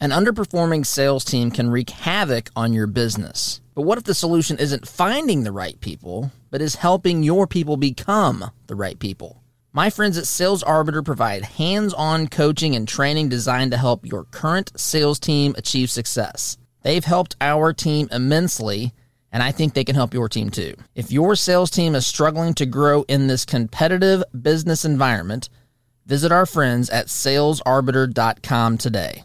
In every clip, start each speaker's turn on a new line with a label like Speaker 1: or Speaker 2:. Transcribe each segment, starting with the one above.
Speaker 1: An underperforming sales team can wreak havoc on your business. But what if the solution isn't finding the right people, but is helping your people become the right people? My friends at Sales Arbiter provide hands on coaching and training designed to help your current sales team achieve success. They've helped our team immensely, and I think they can help your team too. If your sales team is struggling to grow in this competitive business environment, visit our friends at salesarbiter.com today.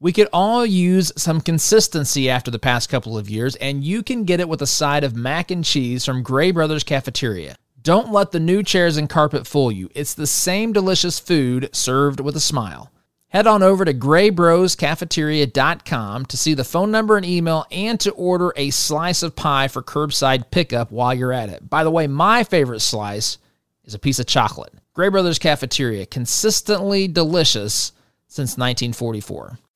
Speaker 2: We could all use some consistency after the past couple of years, and you can get it with a side of mac and cheese from Gray Brothers Cafeteria. Don't let the new chairs and carpet fool you. It's the same delicious food served with a smile. Head on over to graybroscafeteria.com to see the phone number and email and to order a slice of pie for curbside pickup while you're at it. By the way, my favorite slice is a piece of chocolate. Gray Brothers Cafeteria, consistently delicious since 1944.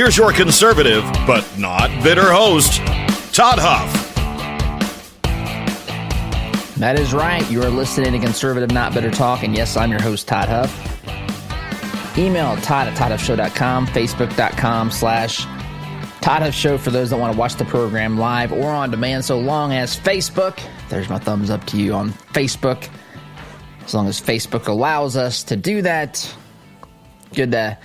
Speaker 3: Here's your conservative, but not bitter host, Todd Huff.
Speaker 1: That is right. You are listening to Conservative Not Bitter Talk, and yes, I'm your host, Todd Huff. Email Todd at ToddHuffShow.com, Facebook.com slash Todd Huff Show for those that want to watch the program live or on demand, so long as Facebook. There's my thumbs up to you on Facebook. As long as Facebook allows us to do that. Good to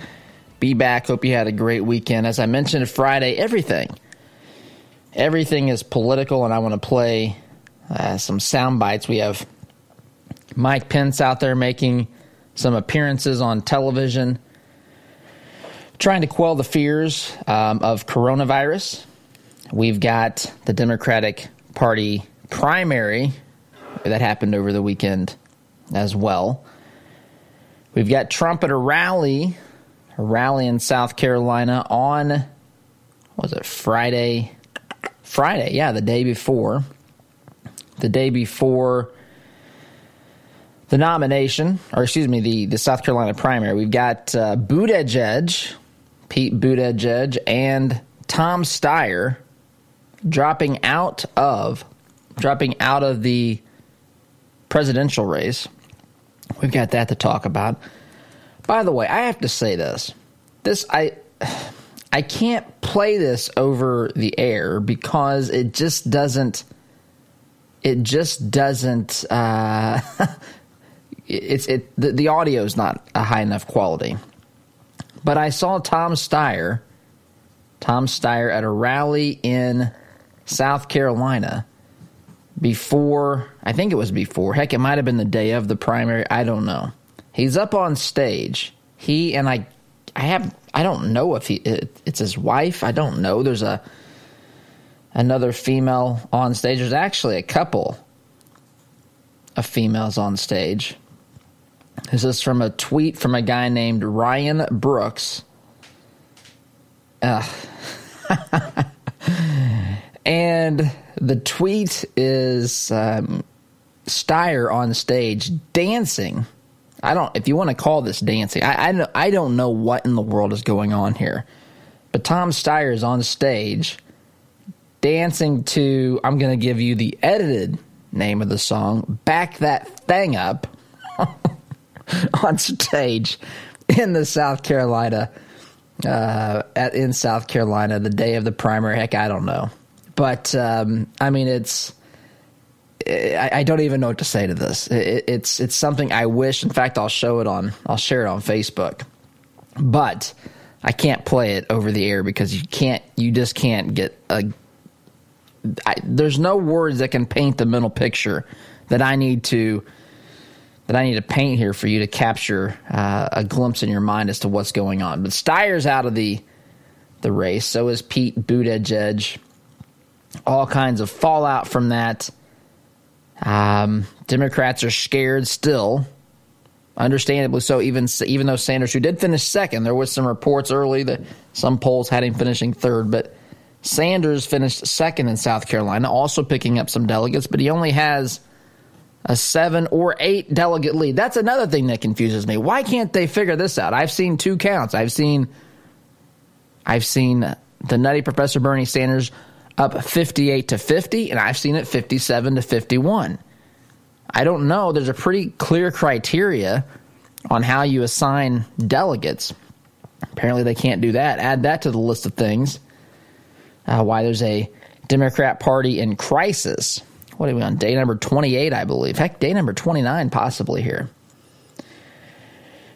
Speaker 1: be back. Hope you had a great weekend. As I mentioned Friday, everything, everything is political, and I want to play uh, some sound bites. We have Mike Pence out there making some appearances on television, trying to quell the fears um, of coronavirus. We've got the Democratic Party primary that happened over the weekend as well. We've got Trump at a rally rally in South Carolina on was it Friday? Friday, yeah, the day before. The day before the nomination, or excuse me, the, the South Carolina primary. We've got uh, Buttigieg, Pete Buttigieg, and Tom Steyer dropping out of dropping out of the presidential race. We've got that to talk about. By the way, I have to say this. This I I can't play this over the air because it just doesn't it just doesn't uh, it's it the, the audio is not a high enough quality. But I saw Tom Steyer Tom Steyer at a rally in South Carolina before I think it was before heck it might have been the day of the primary I don't know He's up on stage. He and I, I have I don't know if he it, it's his wife. I don't know. There's a another female on stage. There's actually a couple of females on stage. This is from a tweet from a guy named Ryan Brooks. Uh, and the tweet is um, Steyer on stage dancing I don't. If you want to call this dancing, I, I I don't know what in the world is going on here. But Tom Steyer is on stage dancing to. I'm going to give you the edited name of the song. Back that thing up on stage in the South Carolina. Uh, at in South Carolina, the day of the primary. Heck, I don't know, but um, I mean, it's I, I, don't even know what to say to this. It, it's it's something I wish. In fact, I'll show it on. I'll share it on Facebook. But I can't play it over the air because you can't. You just can't get a. I, there's no words that can paint the mental picture that I need to that I need to paint here for you to capture uh, a glimpse in your mind as to what's going on. But Steyer's out of the the race. So is Pete Buttigieg. All kinds of fallout from that. Um, Democrats are scared still, understandably so. Even even though Sanders, who did finish second, there was some reports early that some polls had him finishing third, but Sanders finished second in South Carolina, also picking up some delegates, but he only has a seven or eight delegate lead. That's another thing that confuses me. Why can't they figure this out? I've seen two counts. I've seen I've seen the nutty Professor Bernie Sanders up 58 to 50, and I've seen it 57 to 51. I don't know. There's a pretty clear criteria on how you assign delegates. Apparently, they can't do that. Add that to the list of things. Uh, why there's a Democrat Party in crisis. What are we on? Day number 28, I believe. Heck, day number 29, possibly here.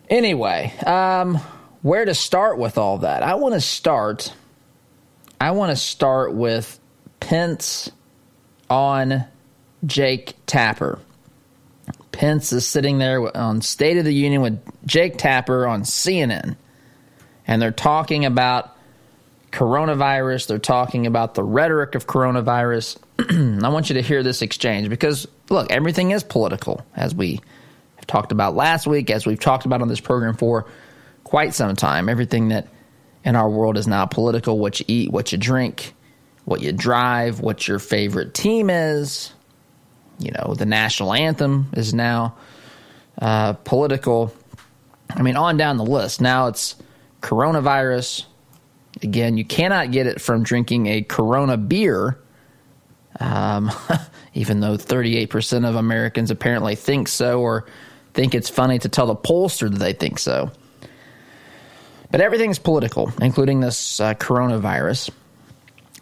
Speaker 1: Anyway, um, where to start with all that? I want to start. I want to start with Pence on Jake Tapper. Pence is sitting there on State of the Union with Jake Tapper on CNN, and they're talking about coronavirus. They're talking about the rhetoric of coronavirus. I want you to hear this exchange because, look, everything is political, as we have talked about last week, as we've talked about on this program for quite some time. Everything that in our world is now political what you eat, what you drink, what you drive, what your favorite team is. You know, the national anthem is now uh, political. I mean, on down the list. Now it's coronavirus. Again, you cannot get it from drinking a Corona beer, um, even though 38% of Americans apparently think so or think it's funny to tell the pollster that they think so. But everything's political, including this uh, coronavirus.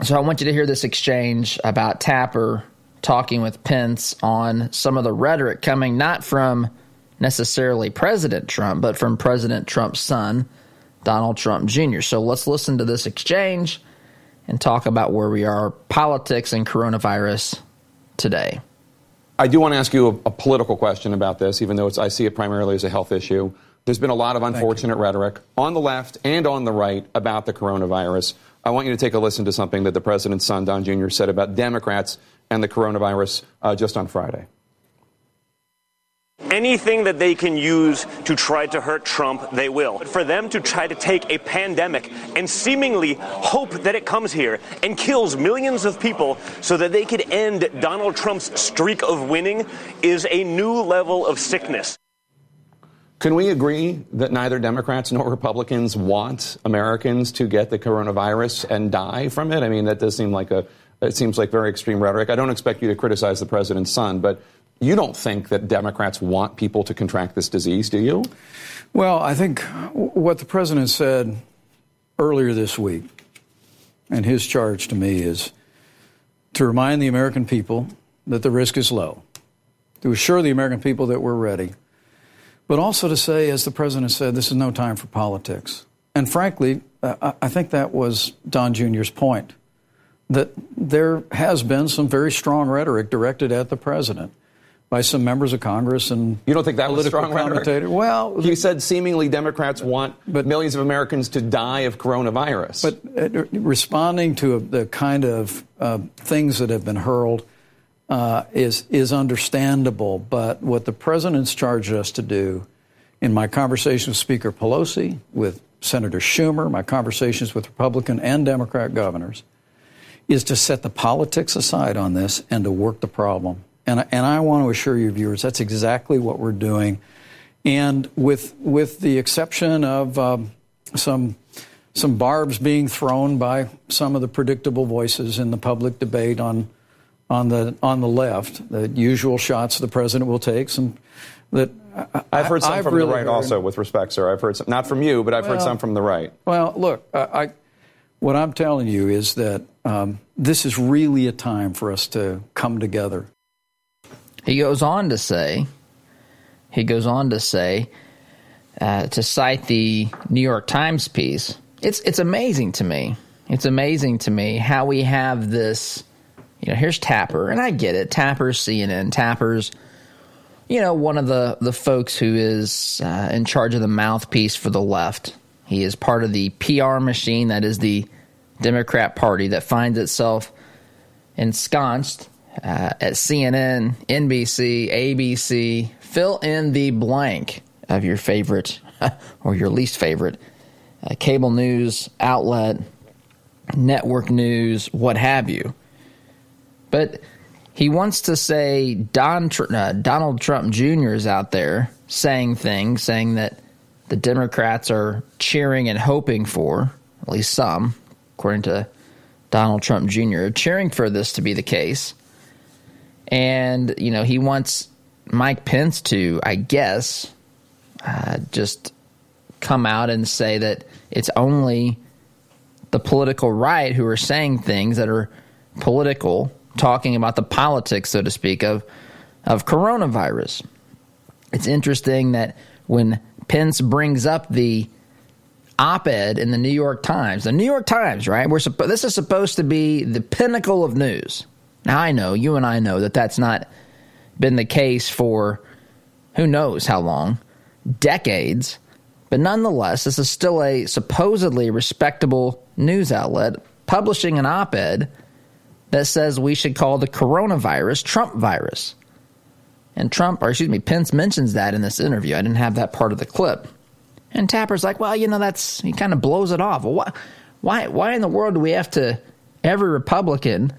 Speaker 1: So I want you to hear this exchange about Tapper talking with Pence on some of the rhetoric coming not from necessarily President Trump, but from President Trump's son, Donald Trump Jr. So let's listen to this exchange and talk about where we are, politics and coronavirus today.
Speaker 4: I do want to ask you a, a political question about this, even though I see it primarily as a health issue. There's been a lot of unfortunate rhetoric on the left and on the right about the coronavirus. I want you to take a listen to something that the president's son, Don Jr., said about Democrats and the coronavirus uh, just on Friday.
Speaker 5: Anything that they can use to try to hurt Trump, they will. But for them to try to take a pandemic and seemingly hope that it comes here and kills millions of people so that they could end Donald Trump's streak of winning is a new level of sickness.
Speaker 4: Can we agree that neither Democrats nor Republicans want Americans to get the coronavirus and die from it? I mean, that does seem like a it seems like very extreme rhetoric. I don't expect you to criticize the president's son, but you don't think that Democrats want people to contract this disease, do you?
Speaker 6: Well, I think what the president said earlier this week, and his charge to me is to remind the American people that the risk is low, to assure the American people that we're ready, but also to say, as the president said, this is no time for politics. And frankly, I think that was Don Jr.'s point that there has been some very strong rhetoric directed at the president by some members of Congress and
Speaker 4: you don't think that was strong
Speaker 6: commentator. Well,
Speaker 4: he said seemingly Democrats want but, millions of Americans to die of coronavirus.
Speaker 6: But uh, responding to the kind of uh, things that have been hurled uh, is is understandable. But what the president's charged us to do, in my conversations with Speaker Pelosi, with Senator Schumer, my conversations with Republican and Democrat governors, is to set the politics aside on this and to work the problem and, and I want to assure your viewers that's exactly what we're doing. And with, with the exception of um, some, some barbs being thrown by some of the predictable voices in the public debate on, on, the, on the left, the usual shots the president will take, some that
Speaker 4: I've heard some I've from really the right heard, also, with respect, sir. I've heard some, not from you, but I've well, heard some from the right.
Speaker 6: Well, look, I, what I'm telling you is that um, this is really a time for us to come together
Speaker 1: he goes on to say, he goes on to say, uh, to cite the New York Times piece it's it's amazing to me. It's amazing to me how we have this. You know, here's Tapper, and I get it. Tapper's CNN. Tapper's, you know, one of the the folks who is uh, in charge of the mouthpiece for the left. He is part of the PR machine that is the Democrat Party that finds itself ensconced uh, at CNN, NBC, ABC. Fill in the blank of your favorite or your least favorite uh, cable news outlet, network news, what have you. But he wants to say Don, uh, Donald Trump Jr. is out there saying things, saying that the Democrats are cheering and hoping for, at least some, according to Donald Trump Jr., cheering for this to be the case. And, you know, he wants Mike Pence to, I guess, uh, just come out and say that it's only the political right who are saying things that are political, talking about the politics, so to speak, of of coronavirus. It's interesting that when Pence brings up the op-ed in the New York Times, the New York Times, right? We're this is supposed to be the pinnacle of news. Now I know you and I know that that's not been the case for who knows how long, decades. But nonetheless, this is still a supposedly respectable news outlet publishing an op ed that says we should call the coronavirus Trump virus. And Trump, or excuse me, Pence mentions that in this interview. I didn't have that part of the clip. And Tapper's like, well, you know, that's, he kind of blows it off. Well, why, why, why in the world do we have to, every Republican,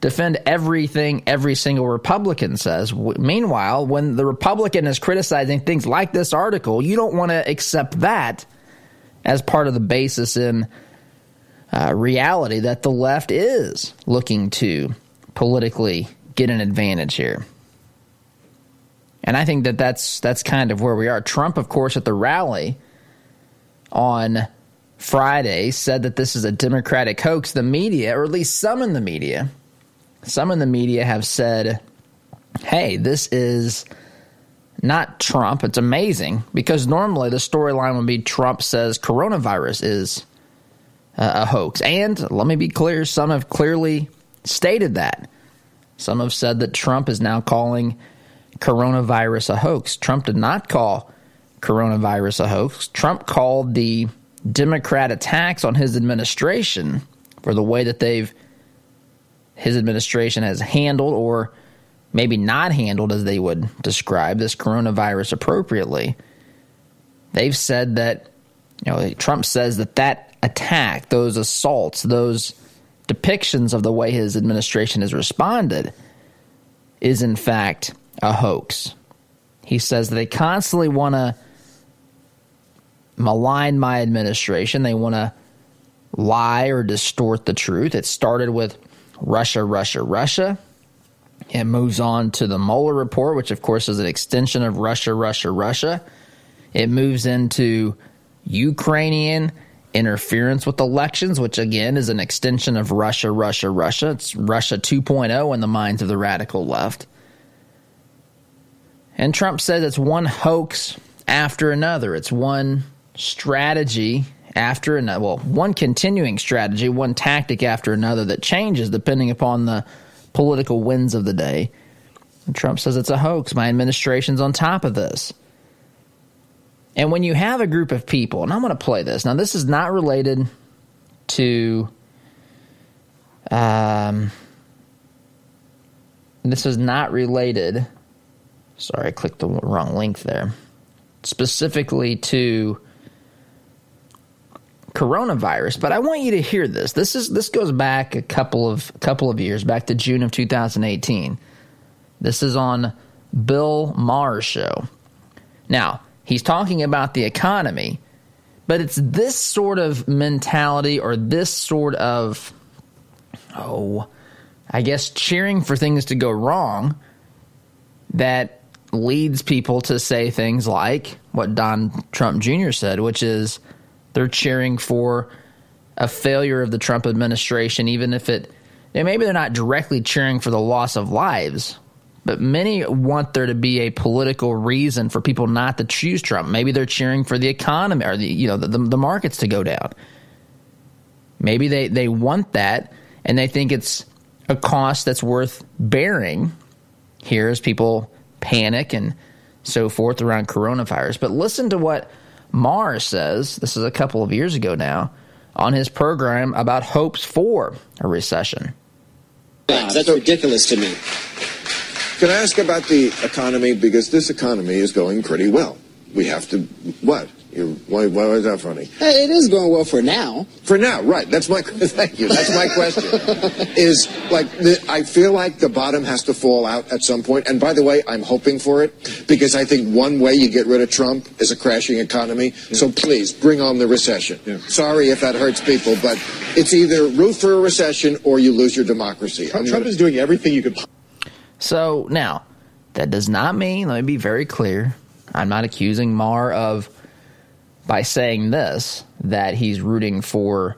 Speaker 1: defend everything every single Republican says. Meanwhile, when the Republican is criticizing things like this article, you don't want to accept that as part of the basis in uh, reality that the left is looking to politically get an advantage here. And I think that that's that's kind of where we are. Trump, of course, at the rally on Friday said that this is a Democratic hoax. The media, or at least some in the media, some in the media have said, hey, this is not Trump. It's amazing because normally the storyline would be Trump says coronavirus is a hoax. And let me be clear, some have clearly stated that. Some have said that Trump is now calling coronavirus a hoax. Trump did not call coronavirus a hoax. Trump called the Democrat attacks on his administration for the way that they've his administration has handled or maybe not handled as they would describe this coronavirus appropriately. They've said that you know Trump says that that attack, those assaults, those depictions of the way his administration has responded is in fact a hoax. He says they constantly want to malign my administration. They want to lie or distort the truth. It started with Russia, Russia, Russia. It moves on to the Mueller report, which of course is an extension of Russia, Russia, Russia. It moves into Ukrainian interference with elections, which again is an extension of Russia, Russia, Russia. It's Russia 2.0 in the minds of the radical left. And Trump says it's one hoax after another. It's one strategy after another. Well, one continuing strategy, one tactic after another that changes depending upon the political winds of the day. And Trump says it's a hoax. My administration's on top of this. And when you have a group of people, and I'm going to play this. Now, this is not related to. Um, this is not related. Sorry, I clicked the wrong link there. Specifically to coronavirus, but I want you to hear this. This is this goes back a couple of couple of years, back to June of 2018. This is on Bill Maher's show. Now, he's talking about the economy, but it's this sort of mentality or this sort of oh, I guess cheering for things to go wrong that leads people to say things like what Don Trump Jr. said, which is they're cheering for a failure of the Trump administration, even if it maybe they're not directly cheering for the loss of lives, but many want there to be a political reason for people not to choose Trump. Maybe they're cheering for the economy or the you know the, the, the markets to go down. Maybe they, they want that and they think it's a cost that's worth bearing here as people panic and so forth around coronavirus. But listen to what Maher says, this is a couple of years ago now, on his program about hopes for a recession.
Speaker 7: That's ridiculous to me.
Speaker 8: Can I ask about the economy? Because this economy is going pretty well. We have to, what? You're, why, why is that funny?
Speaker 7: Hey, it is going well for now.
Speaker 8: For now, right. That's my, thank you. That's my question. is like, the, I feel like the bottom has to fall out at some point. And by the way, I'm hoping for it because I think one way you get rid of Trump is a crashing economy. Yeah. So please bring on the recession. Yeah. Sorry if that hurts people, but it's either root for a recession or you lose your democracy.
Speaker 9: Trump, Trump is doing everything you could.
Speaker 1: So now, that does not mean, let me be very clear, I'm not accusing Maher of by saying this that he's rooting for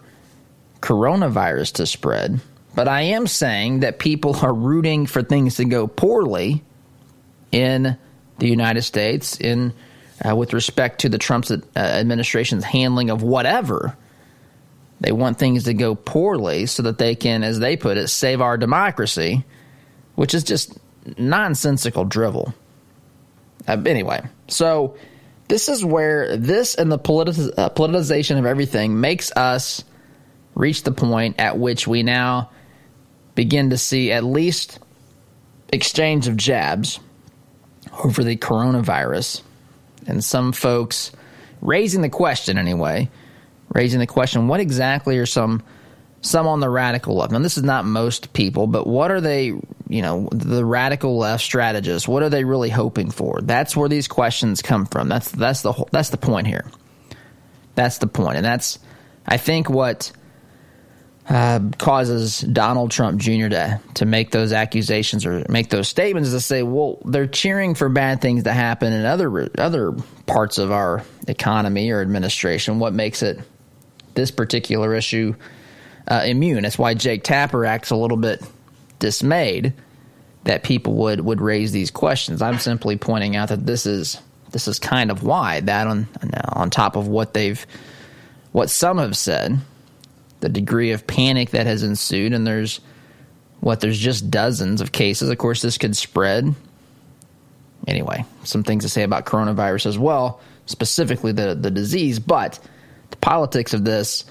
Speaker 1: coronavirus to spread, but I am saying that people are rooting for things to go poorly in the United States in uh, with respect to the Trump uh, administration's handling of whatever. They want things to go poorly so that they can, as they put it, save our democracy, which is just nonsensical drivel. Uh, anyway, so this is where this and the politi- uh, politicization of everything makes us reach the point at which we now begin to see at least exchange of jabs over the coronavirus and some folks raising the question anyway raising the question what exactly are some some on the radical left. Now, this is not most people, but what are they, you know, the radical left strategists, what are they really hoping for? That's where these questions come from. That's, that's the whole, that's the point here. That's the. And that's, I think, what uh, causes Donald Trump Jr. to, to make those accusations or make those statements is to say, well, they're cheering for bad things to happen in other, other parts of our economy or administration. What makes it this particular issue? uh, immune. That's why Jake Tapper acts a little bit dismayed that people would would raise these questions. I'm simply pointing out that this is this is kind of why that on on top of what they've what some have said, the degree of panic that has ensued, and there's what there's just dozens of cases. Of course, this could spread. Anyway, some things to say about coronavirus as well, specifically the the disease, but the politics of this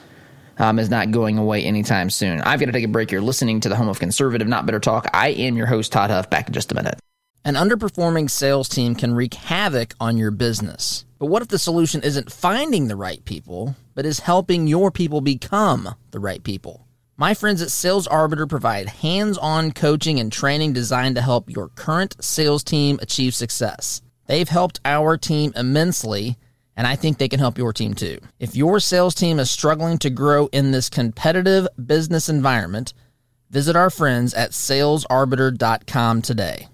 Speaker 1: um, is not going away anytime soon. I've got to take a break. You're listening to the home of conservative, not bitter talk. I am your host, Todd Huff. Back in just a minute. An underperforming sales team can wreak havoc on your business. But what if the solution isn't finding the right people, but is helping your people become the right people? My friends at Sales Arbiter provide hands on coaching and training designed to help your current sales team achieve success. They've helped our team immensely and I think they can help your team too. If your sales team is struggling to grow in this competitive business environment, visit our friends at salesarbiter.com today.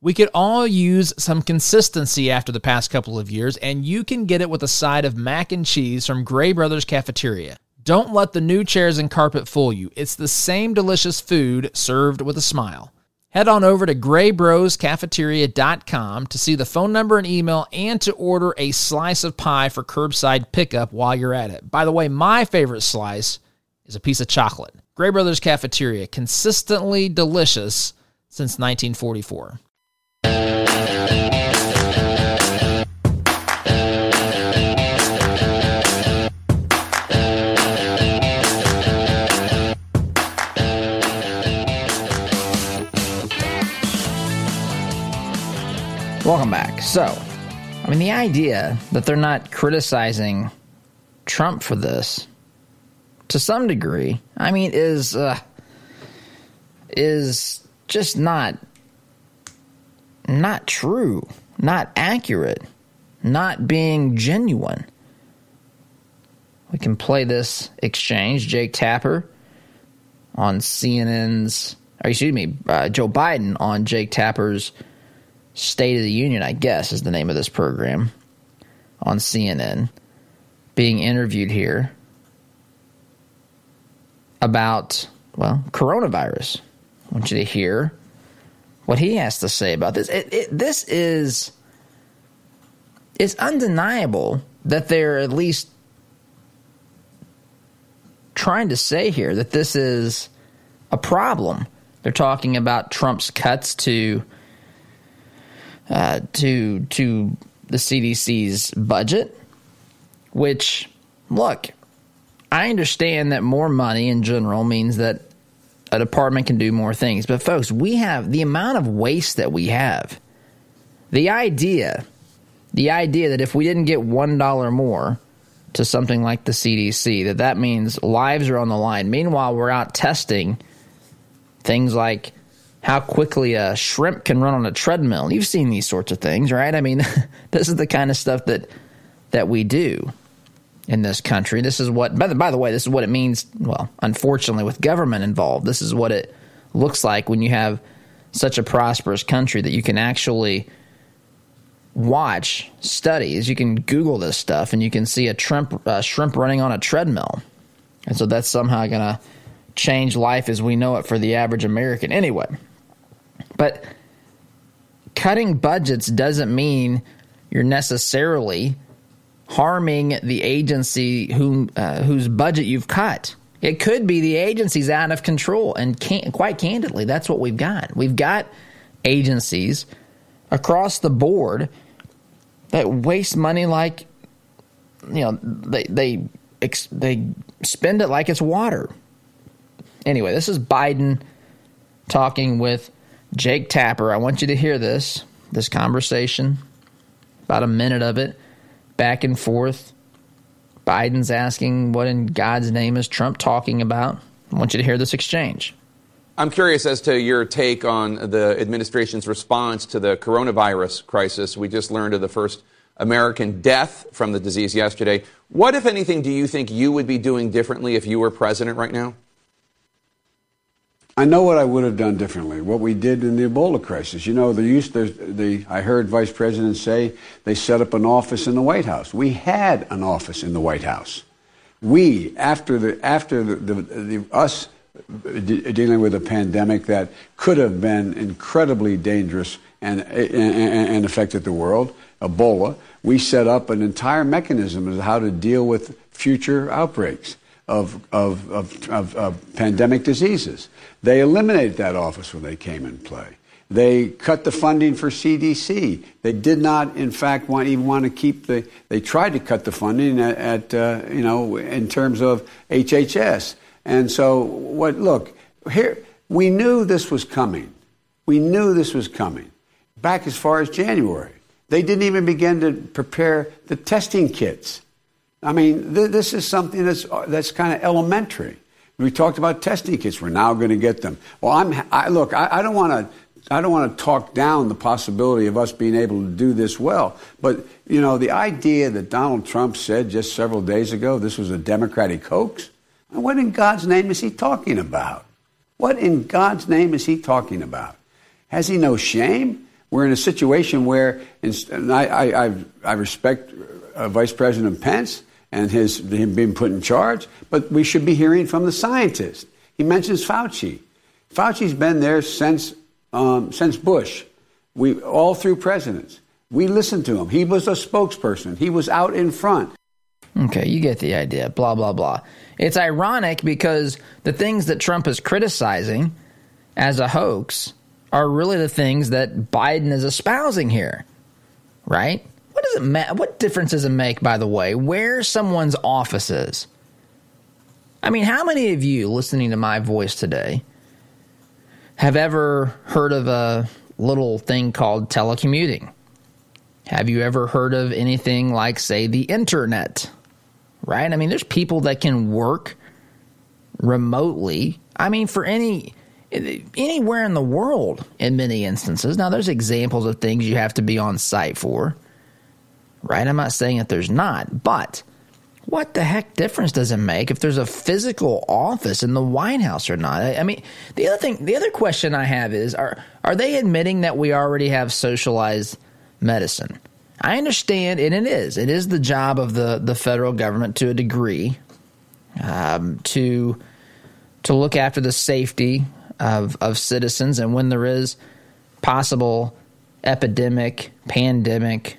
Speaker 2: We could all use some consistency after the past couple of years, and you can get it with a side of mac and cheese from Gray Brothers Cafeteria. Don't let the new chairs and carpet fool you. It's the same delicious food served with a smile. Head on over to graybroscafeteria.com to see the phone number and email and to order a slice of pie for curbside pickup while you're at it. By the way, my favorite slice is a piece of chocolate. Gray Brothers Cafeteria, consistently delicious since 1944.
Speaker 1: Welcome back. So, I mean, the idea that they're not criticizing Trump for this, to some degree, I mean, is uh, is just not not true, not accurate, not being genuine. We can play this exchange. Jake Tapper on CNN's, or excuse me, uh, Joe Biden on Jake Tapper's State of the Union, I guess, is the name of this program on CNN, being interviewed here about, well, coronavirus. I want you to hear what he has to say about this. It, it, this is it's undeniable that they're at least trying to say here that this is a problem. They're talking about Trump's cuts to uh, to to the CDC's budget, which look, I understand that more money in general means that a department can do more things. But folks, we have the amount of waste that we have. The idea, the idea that if we didn't get one dollar more to something like the CDC, that that means lives are on the line. Meanwhile, we're out testing things like how quickly a shrimp can run on a treadmill. You've seen these sorts of things, right? I mean, this is the kind of stuff that that we do in this country. This is what, by the, by the way, this is what it means. Well, unfortunately, with government involved, this is what it looks like when you have such a prosperous country that you can actually watch studies. You can Google this stuff and you can see a shrimp, shrimp running on a treadmill. And so that's somehow going to change life as we know it for the average American. Anyway, but cutting budgets doesn't mean you're necessarily harming the agency whom, uh, whose budget you've cut. It could be the agency's out of control, and quite candidly, that's what we've got. We've got agencies across the board that waste money like you know they they they spend it like it's water. Anyway, this is Biden talking with Jake Tapper. I want you to hear this this conversation, about a minute of it back and forth. Biden's asking, What in God's name is Trump talking about? I want you to hear this exchange.
Speaker 4: I'm curious as to your take on the administration's response to the coronavirus crisis. We just learned of the first American death from the disease yesterday. What, if anything, do you think you would be doing differently if you were president right now?
Speaker 9: I know what I would have done differently. What we did in the Ebola crisis. You know, the use the, the I heard Vice President say they set up an office in the White House. We had an office in the White House. We after the after the, the, the us dealing with a pandemic that could have been incredibly dangerous and, and, and affected the world, Ebola. We set up an entire mechanism as how to deal with future outbreaks of, of, of, of, of pandemic diseases. They eliminated that office when they came in play. They cut the funding for CDC. They did not, in fact, want even want to keep the. They tried to cut the funding at, at uh, you know in terms of HHS. And so, what? Look here. We knew this was coming. We knew this was coming back as far as January. They didn't even begin to prepare the testing kits. I mean, th- this is something that's, that's kind of elementary. We talked about testing kits. We're now going to get them. Well, I'm, I, look, I, don't want to. I don't want to talk down the possibility of us being able to do this well. But, you know, the idea that Donald Trump said just several days ago this was a Democratic hoax, what in God's name is he talking about? What in God's name is he talking about? Has he no shame? We're in a situation where, and I, I, I respect uh, Vice President Pence and his him being put in charge, but we should be hearing from the scientists. He mentions Fauci. Fauci's been there since um, since Bush. We all through presidents. We listened to him. He was a spokesperson. He was out in front.
Speaker 1: Okay, you get the idea. Blah blah blah. It's ironic because the things that Trump is criticizing as a hoax are really the things that Biden is espousing here, right? What does it ma- What difference does it make, by the way, where someone's office is? I mean, how many of you listening to my voice today have ever heard of a little thing called telecommuting? Have you ever heard of anything like, say, the internet? Right? I mean, there's people that can work remotely. I mean, for any anywhere in the world in many instances. Now, there's examples of things you have to be on site for, right? I'm not saying that there's not, but what the heck difference does it make if there's a physical office in the White House or not? I mean, the other thing, the other question I have is are are they admitting that we already have socialized medicine? I understand, and it is. It is the job of the, the federal government to a degree um, to to look after the safety of, of citizens. And when there is possible epidemic, pandemic,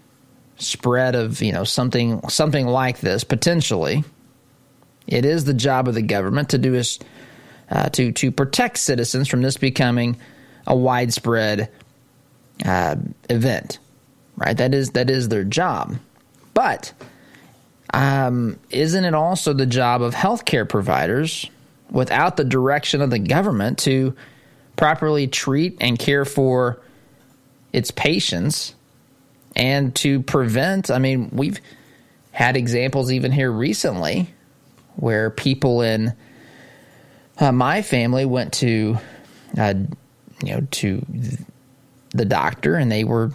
Speaker 1: spread of you know something something like this potentially, It is the job of the government to do is uh, to to protect citizens from this becoming a widespread uh, event, right? That is that is their job, but um, isn't it also the job of healthcare providers, without the direction of the government, to properly treat and care for its patients and to prevent? I mean, we've had examples even here recently where people in uh, my family went to, uh, you know, to the doctor and they were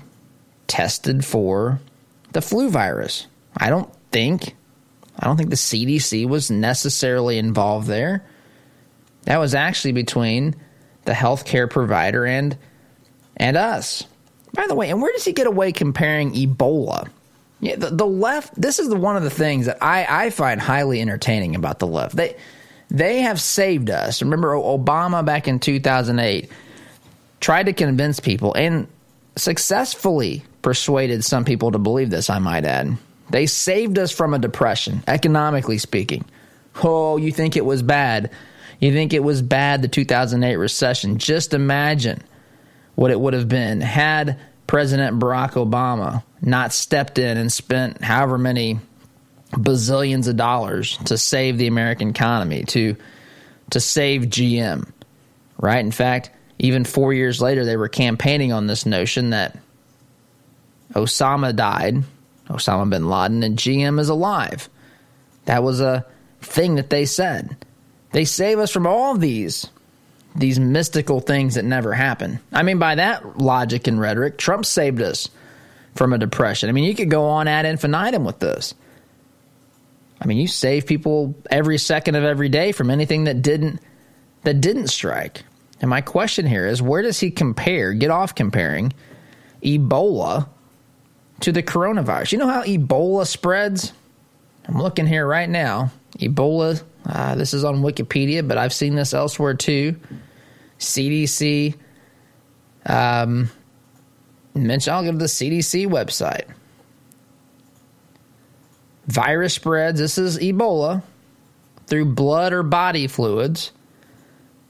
Speaker 1: tested for the flu virus. I don't think, I don't think the CDC was necessarily involved there. That was actually between the healthcare provider and and us. By the way, and where does he get away comparing Ebola? Yeah, the, the left. This is the, one of the things that I, I find highly entertaining about the left. They they have saved us. Remember Obama back in 2008 tried to convince people and successfully persuaded some people to believe this, I might add. They saved us from a depression, economically speaking. Oh, you think it was bad? You think it was bad, the 2008 recession? Just imagine what it would have been had President Barack Obama not stepped in and spent however many bazillions of dollars to save the American economy, to to save GM. Right? In fact, even 4 years later they were campaigning on this notion that Osama died, Osama bin Laden and GM is alive. That was a thing that they said. They save us from all these these mystical things that never happen. I mean, by that logic and rhetoric, Trump saved us from a depression. I mean, you could go on ad infinitum with this. I mean, you save people every second of every day from anything that didn't that didn't strike. And my question here is where does he compare, get off comparing Ebola to the coronavirus? You know how Ebola spreads? I'm looking here right now. Ebola uh, this is on Wikipedia, but I've seen this elsewhere too. CDC. Um, mention. I'll go to the CDC website. Virus spreads. This is Ebola through blood or body fluids.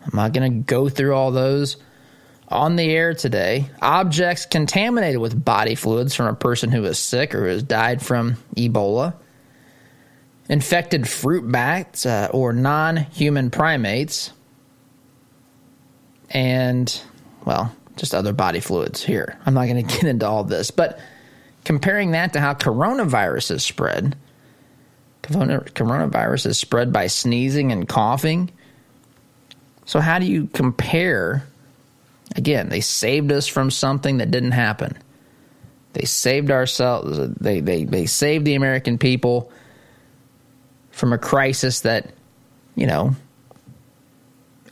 Speaker 1: I'm not going to go through all those on the air today. Objects contaminated with body fluids from a person who is sick or who has died from Ebola infected fruit bats uh, or non human primates, and, well, just other body fluids here. I'm not going to get into all this, but comparing that to how coronavirus is spread, coronavirus is spread by sneezing and coughing. So, how do you compare? Again, they saved us from something that didn't happen. They saved ourselves. They, they, they saved the American people from a crisis that, you know,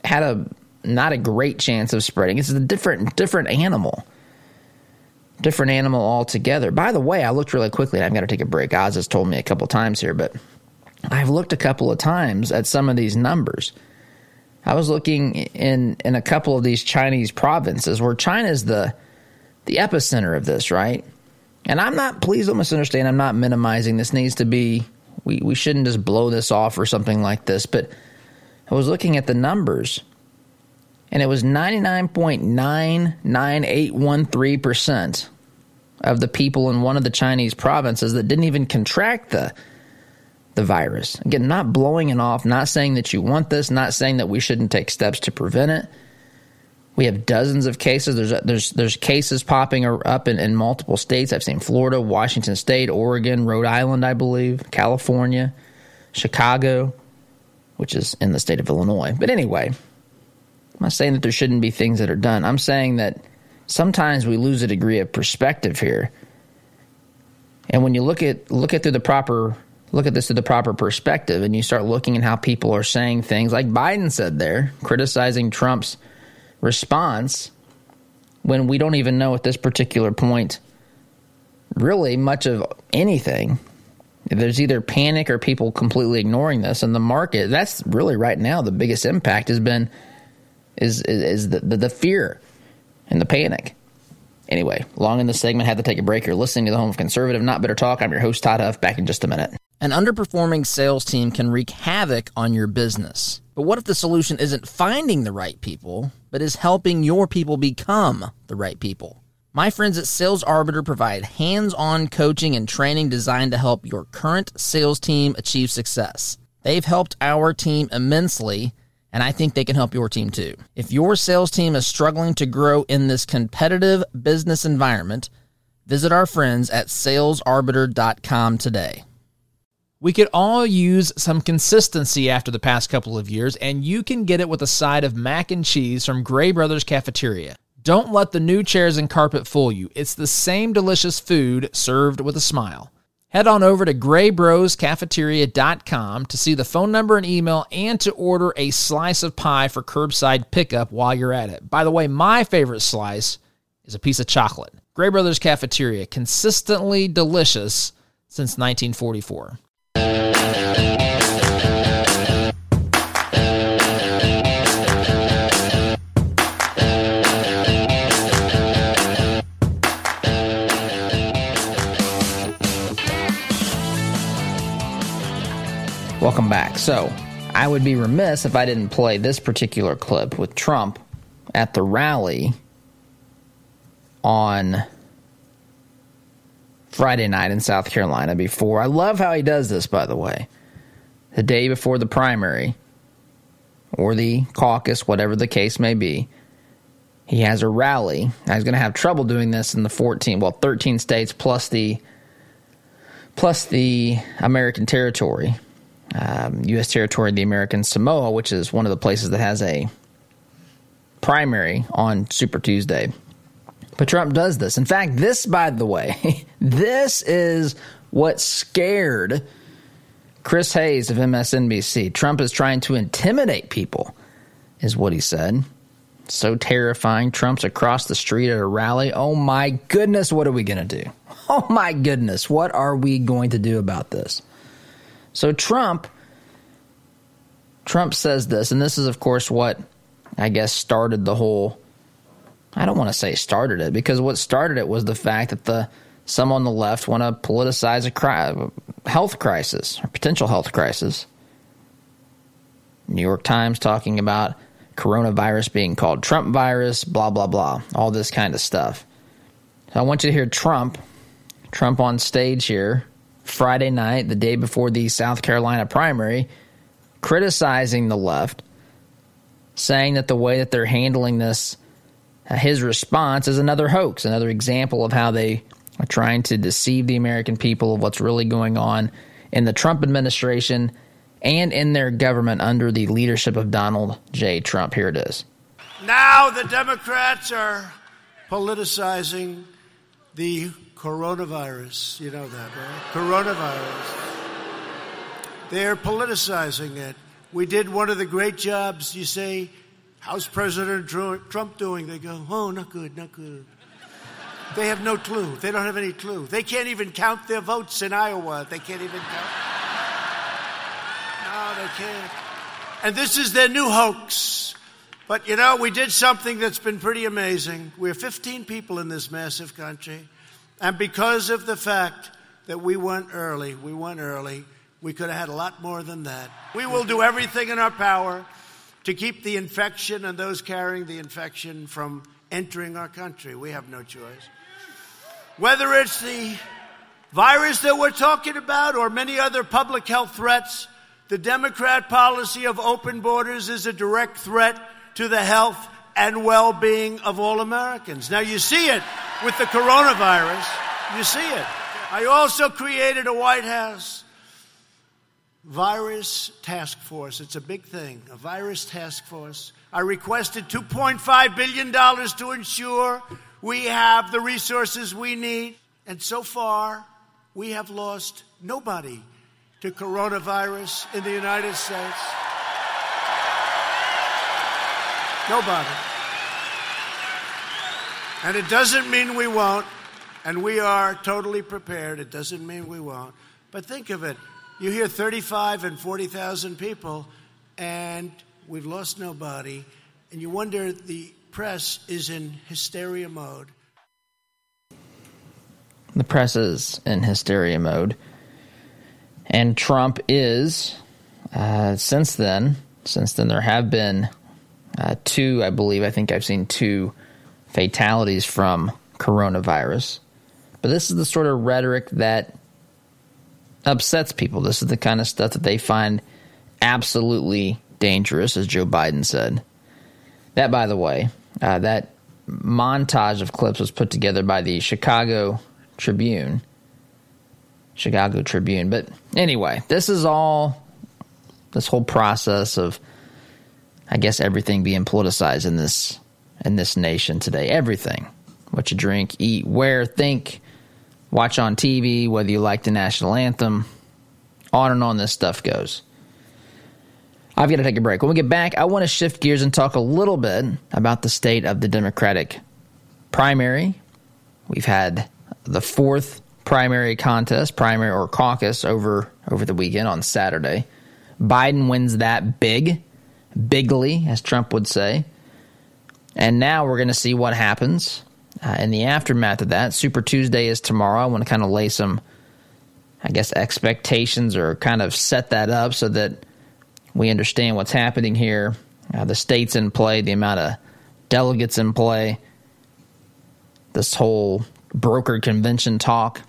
Speaker 1: had a not a great chance of spreading. It's a different different animal. Different animal altogether. By the way, I looked really quickly. I've got to take a break. Oz has told me a couple times here, but I've looked a couple of times at some of these numbers. I was looking in in a couple of these Chinese provinces where China is the the epicenter of this, right? And I'm not please don't misunderstand, I'm not minimizing this needs to be we, we shouldn't just blow this off or something like this. But I was looking at the numbers, and it was 99.99813% of the people in one of the Chinese provinces that didn't even contract the the virus. Again, not blowing it off, not saying that you want this, not saying that we shouldn't take steps to prevent it. We have dozens of cases. There's there's there's cases popping up in, in multiple states. I've seen Florida, Washington State, Oregon, Rhode Island, I believe, California, Chicago, which is in the state of Illinois. But anyway, I'm not saying that there shouldn't be things that are done. I'm saying that sometimes we lose a degree of perspective here. And when you look at look at through the proper look at this through the proper perspective and you start looking at how people are saying things like Biden said there, criticizing Trump's response when we don't even know at this particular point really much of anything. There's either panic or people completely ignoring this, and the market. That's really right now the biggest impact has been is is, is the, the, the fear and the panic. Anyway, long in the segment, had to take a break. You're listening to the Home of Conservative, Not Bitter Talk. I'm your host, Todd Huff. Back in just a minute. An underperforming sales team can wreak havoc on your business. But what if the solution isn't finding the right people, but is helping your people become the right people? My friends at Sales Arbiter provide hands on coaching and training designed to help your current sales team achieve success. They've helped our team immensely, and I think they can help your team too. If your sales team is struggling to grow in this competitive business environment, visit our friends at salesarbiter.com today.
Speaker 2: We could all use some consistency after the past couple of years, and you can get it with a side of mac and cheese from Gray Brothers Cafeteria. Don't let the new chairs and carpet fool you. It's the same delicious food served with a smile. Head on over to graybroscafeteria.com to see the phone number and email and to order a slice of pie for curbside pickup while you're at it. By the way, my favorite slice is a piece of chocolate. Gray Brothers Cafeteria, consistently delicious since 1944.
Speaker 1: Welcome back. So, I would be remiss if I didn't play this particular clip with Trump at the rally on Friday night in South Carolina before. I love how he does this, by the way. The day before the primary or the caucus, whatever the case may be, he has a rally. Now he's going to have trouble doing this in the 14, well, 13 states plus the plus the American territory um, U.S. territory, the American Samoa, which is one of the places that has a primary on Super Tuesday. But Trump does this. In fact, this, by the way, this is what scared Chris Hayes of MSNBC. Trump is trying to intimidate people, is what he said. So terrifying. Trump's across the street at a rally. Oh my goodness, what are we going to do? Oh my goodness, what are we going to do about this? So Trump Trump says this, and this is of course what I guess started the whole I don't want to say started it because what started it was the fact that the some on the left want to politicize a cri- health crisis or potential health crisis. New York Times talking about coronavirus being called Trump virus, blah blah blah, all this kind of stuff. So I want you to hear Trump, Trump on stage here Friday night, the day before the South Carolina primary, criticizing the left, saying that the way that they're handling this, uh, his response is another hoax, another example of how they are trying to deceive the American people of what's really going on in the Trump administration and in their government under the leadership of Donald J. Trump. Here it is.
Speaker 10: Now the Democrats are politicizing the coronavirus. You know that, right? Coronavirus. They're politicizing it. We did one of the great jobs. You say, How's President Trump doing? They go, Oh, not good, not good. They have no clue. They don't have any clue. They can't even count their votes in Iowa. They can't even count. No, they can't. And this is their new hoax. But you know, we did something that's been pretty amazing. We're 15 people in this massive country. And because of the fact that we went early, we went early, we could have had a lot more than that. We will do everything in our power to keep the infection and those carrying the infection from entering our country. We have no choice. Whether it's the virus that we're talking about or many other public health threats, the Democrat policy of open borders is a direct threat to the health and well being of all Americans. Now, you see it with the coronavirus. You see it. I also created a White House virus task force. It's a big thing, a virus task force. I requested $2.5 billion to ensure we have the resources we need. And so far, we have lost nobody to coronavirus in the United States. Nobody. And it doesn't mean we won't, and we are totally prepared. It doesn't mean we won't. But think of it you hear 35 and 40,000 people, and we've lost nobody, and you wonder the press is in hysteria mode.
Speaker 1: The press is in hysteria mode. And Trump is, uh, since then, since then, there have been uh, two, I believe, I think I've seen two fatalities from coronavirus. But this is the sort of rhetoric that upsets people. This is the kind of stuff that they find absolutely dangerous, as Joe Biden said. That, by the way, uh, that montage of clips was put together by the Chicago Tribune. Chicago Tribune. But anyway, this is all, this whole process of, I guess, everything being politicized in this in this nation today. Everything. What you drink, eat, wear, think, watch on TV, whether you like the national anthem, on and on this stuff goes. I've got to take a break. When we get back, I want to shift gears and talk a little bit about the state of the Democratic primary. We've had the fourth primary contest, primary or caucus over over the weekend on Saturday. Biden wins that big, bigly, as Trump would say. And now we're going to see what happens uh, in the aftermath of that. Super Tuesday is tomorrow. I want to kind of lay some, I guess, expectations or kind of set that up so that we understand what's happening here, uh, the states in play, the amount of delegates in play, this whole brokered convention talk,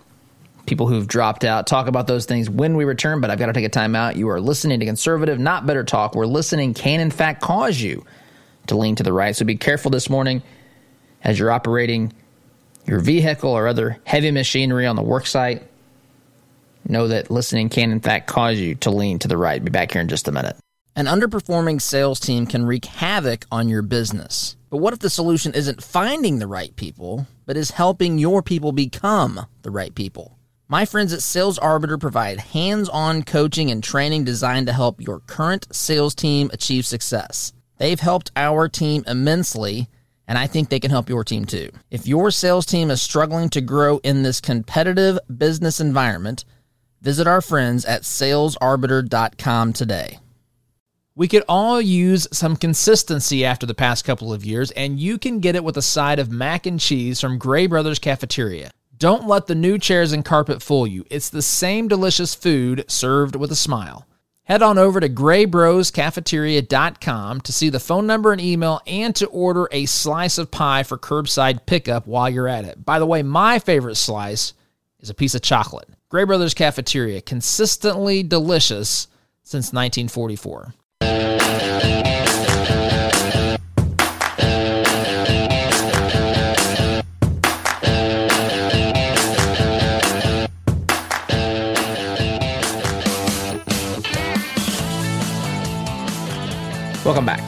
Speaker 1: people who've dropped out. Talk about those things when we return, but I've got to take a time out. You are listening to conservative, not bitter talk. Where listening can, in fact, cause you to lean to the right. So be careful this morning as you're operating your vehicle or other heavy machinery on the worksite know that listening can, in fact, cause you to lean to the right. Be back here in just a minute.
Speaker 2: An underperforming sales team can wreak havoc on your business. But what if the solution isn't finding the right people, but is helping your people become the right people? My friends at Sales Arbiter provide hands on coaching and training designed to help your current sales team achieve success. They've helped our team immensely, and I think they can help your team too. If your sales team is struggling to grow in this competitive business environment, Visit our friends at salesarbiter.com today.
Speaker 11: We could all use some consistency after the past couple of years, and you can get it with a side of mac and cheese from Gray Brothers Cafeteria. Don't let the new chairs and carpet fool you. It's the same delicious food served with a smile. Head on over to graybroscafeteria.com to see the phone number and email and to order a slice of pie for curbside pickup while you're at it. By the way, my favorite slice is a piece of chocolate. Gray Brothers Cafeteria, consistently delicious since 1944.
Speaker 1: Welcome back.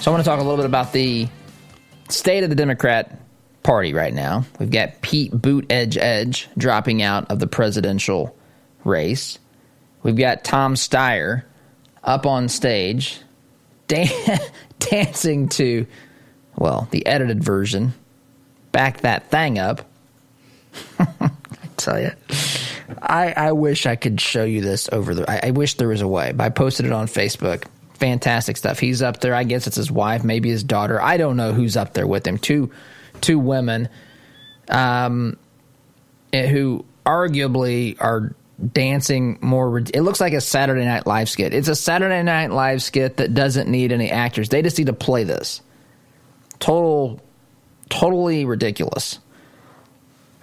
Speaker 1: So I want to talk a little bit about the state of the Democrat party right now. We've got Pete Buttigieg dropping out of the presidential race. We've got Tom Steyer up on stage dan- dancing to, well, the edited version. Back that thing up. I tell you. I, I wish I could show you this over the. I, I wish there was a way. I posted it on Facebook. Fantastic stuff. He's up there. I guess it's his wife, maybe his daughter. I don't know who's up there with him. Two two women um, eh, who arguably are dancing more. It looks like a Saturday Night Live skit. It's a Saturday Night Live skit that doesn't need any actors. They just need to play this. Total, totally ridiculous.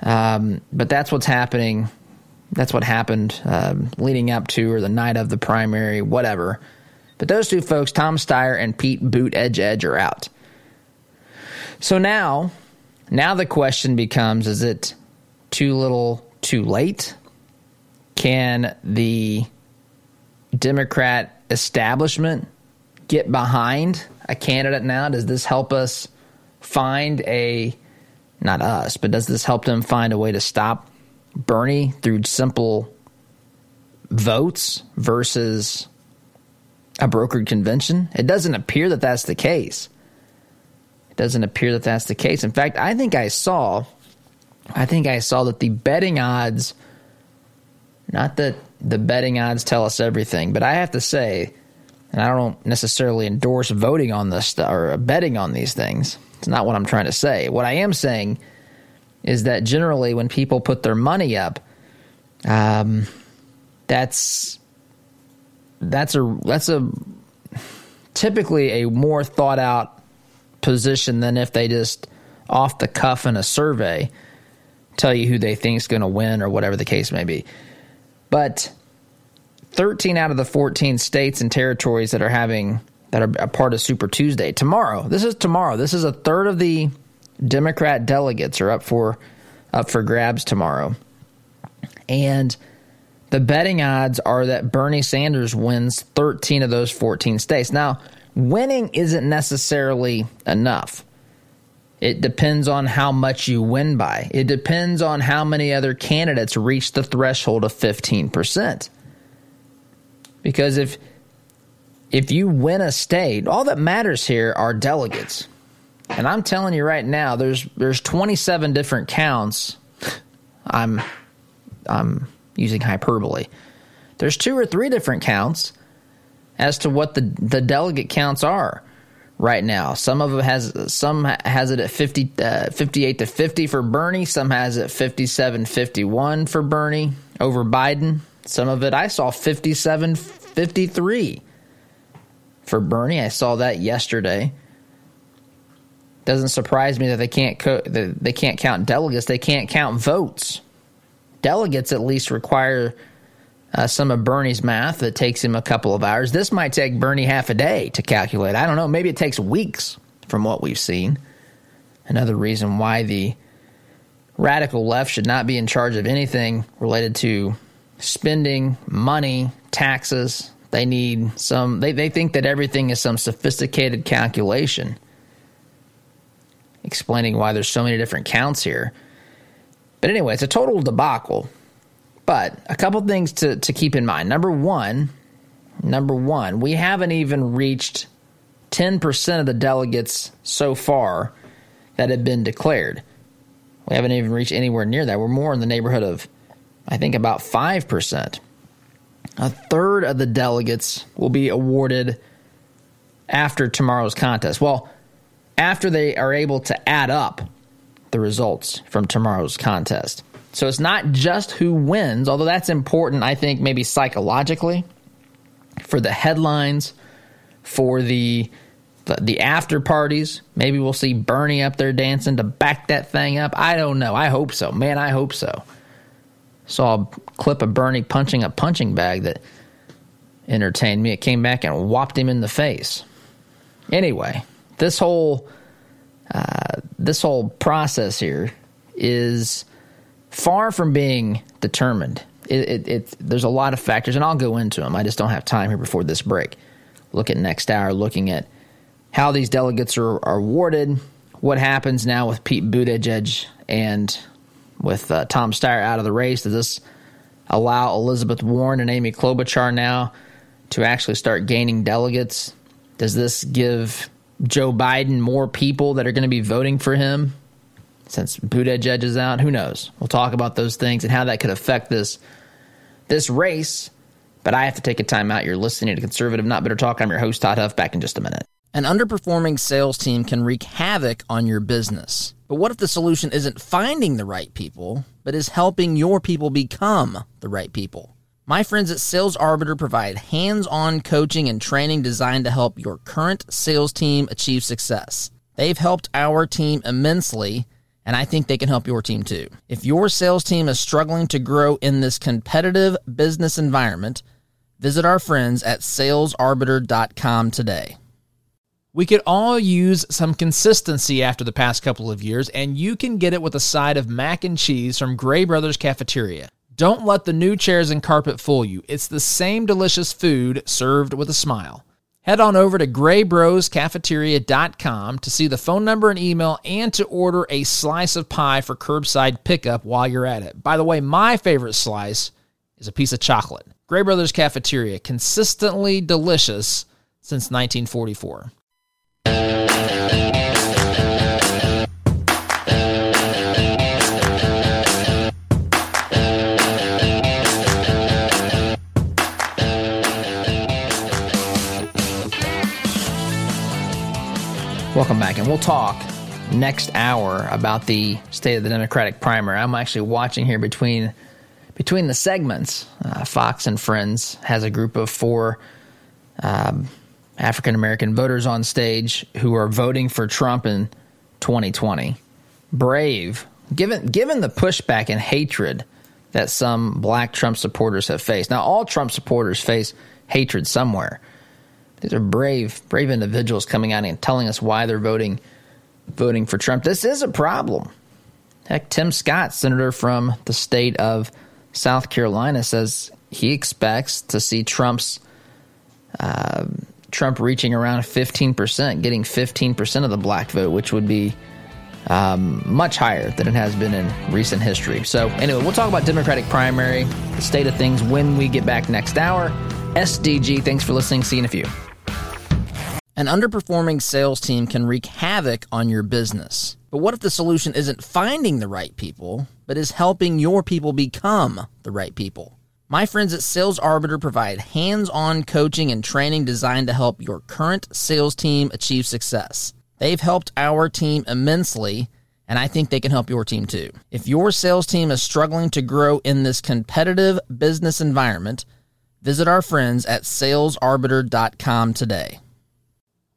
Speaker 1: Um, but that's what's happening. That's what happened um, leading up to or the night of the primary, whatever. But those two folks, Tom Steyer and Pete Buttigieg, are out. So now, now the question becomes: Is it too little, too late? Can the Democrat establishment get behind a candidate now? Does this help us find a not us, but does this help them find a way to stop Bernie through simple votes versus a brokered convention? It doesn't appear that that's the case It doesn't appear that that's the case. In fact, I think I saw, I think I saw that the betting odds, not that the betting odds tell us everything, but I have to say, and I don't necessarily endorse voting on this stuff or betting on these things. It's not what I'm trying to say. What I am saying is that generally when people put their money up, um, that's that's a that's a typically a more thought out position than if they just off the cuff in a survey tell you who they think is going to win or whatever the case may be. But 13 out of the 14 states and territories that are having that are a part of Super Tuesday tomorrow. This is tomorrow. This is a third of the Democrat delegates are up for up for grabs tomorrow. And the betting odds are that Bernie Sanders wins 13 of those 14 states. Now, winning isn't necessarily enough. It depends on how much you win by. It depends on how many other candidates reach the threshold of 15%. Because if if you win a state, all that matters here are delegates. And I'm telling you right now, there's there's 27 different counts. I'm I'm using hyperbole. There's two or three different counts as to what the, the delegate counts are right now. Some of it has some has it at 50, uh, 58 to 50 for Bernie. Some has it 57 51 for Bernie over Biden. Some of it I saw 57 53 for Bernie. I saw that yesterday. Doesn't surprise me that they can't co- that they can't count delegates. They can't count votes delegates at least require uh, some of Bernie's math that takes him a couple of hours. This might take Bernie half a day to calculate. I don't know. Maybe it takes weeks from what we've seen. Another reason why the radical left should not be in charge of anything related to spending, money, taxes. They need some, they, they think that everything is some sophisticated calculation, explaining why there's so many different counts here. But anyway, it's a total debacle. But a couple things to, to keep in mind. Number one, number one, we haven't even reached 10% of the delegates so far that have been declared. We haven't even reached anywhere near that. We're more in the neighborhood of, I think, about 5%. A third of the delegates will be awarded after tomorrow's contest. Well, after they are able to add up the results from tomorrow's contest. So it's not just who wins, although that's important, I think, maybe psychologically, for the headlines, for the the, after parties. Maybe we'll see Bernie up there dancing to back that thing up. I don't know. I hope so. Man, I hope so. Saw a clip of Bernie punching a punching bag that entertained me. It came back and whopped him in the face. Anyway, this whole uh, this whole process here is far from being determined. It, it, it, there's a lot of factors, and I'll go into them. I just don't have time here before this break. Look at next hour, looking at how these delegates are, are awarded, what happens now with Pete Buttigieg and with uh, Tom Steyer out of the race. Does this allow Elizabeth Warren and Amy Klobuchar now to actually start gaining delegates? Does this give Joe Biden more people that are going to be voting for him since Buttigieg is out. Who knows? We'll talk about those things and how that could affect this this race. But I have to take a time out. You're listening to Conservative Not Bitter Talk. I'm your host, Todd Huff. Back in just a minute.
Speaker 11: An underperforming sales team can wreak havoc on your business. But what if the solution isn't finding the right people, but is helping your people become the right people? My friends at Sales Arbiter provide hands on coaching and training designed to help your current sales team achieve success. They've helped our team immensely, and I think they can help your team too. If your sales team is struggling to grow in this competitive business environment, visit our friends at salesarbiter.com today.
Speaker 2: We could all use some consistency after the past couple of years, and you can get it with a side of mac and cheese from Gray Brothers Cafeteria. Don't let the new chairs and carpet fool you. It's the same delicious food served with a smile. Head on over to graybroscafeteria.com to see the phone number and email and to order a slice of pie for curbside pickup while you're at it. By the way, my favorite slice is a piece of chocolate. Gray Brothers Cafeteria, consistently delicious since 1944.
Speaker 1: Welcome back, and we'll talk next hour about the state of the Democratic primary. I'm actually watching here between between the segments, uh, Fox and Friends has a group of four um, African American voters on stage who are voting for Trump in 2020. Brave, given given the pushback and hatred that some black Trump supporters have faced. Now, all Trump supporters face hatred somewhere. These are brave, brave individuals coming out and telling us why they're voting voting for Trump. This is a problem. Heck, Tim Scott, senator from the state of South Carolina, says he expects to see Trump's uh, Trump reaching around 15%, getting 15% of the black vote, which would be um, much higher than it has been in recent history. So, anyway, we'll talk about Democratic primary, the state of things when we get back next hour. SDG, thanks for listening. See you in a few. An underperforming sales team can wreak havoc on your business. But what if the solution isn't finding the right people, but is helping your people become the right people? My friends at Sales Arbiter provide hands on coaching and training designed to help your current sales team achieve success. They've helped our team immensely, and I think they can help your team too. If your sales team is struggling to grow in this competitive business environment, visit our friends at salesarbiter.com today.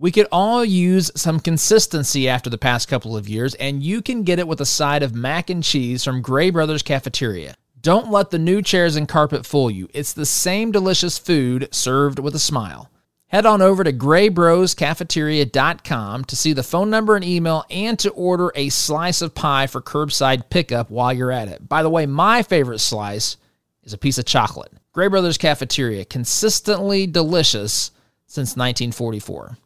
Speaker 2: We could all use some consistency after the past couple of years, and you can get it with a side of mac and cheese from Gray Brothers Cafeteria. Don't let the new chairs and carpet fool you. It's the same delicious food served with a smile. Head on over to graybroscafeteria.com to see the phone number and email and to order a slice of pie for curbside pickup while you're at it. By the way, my favorite slice is a piece of chocolate. Gray Brothers Cafeteria, consistently delicious since 1944.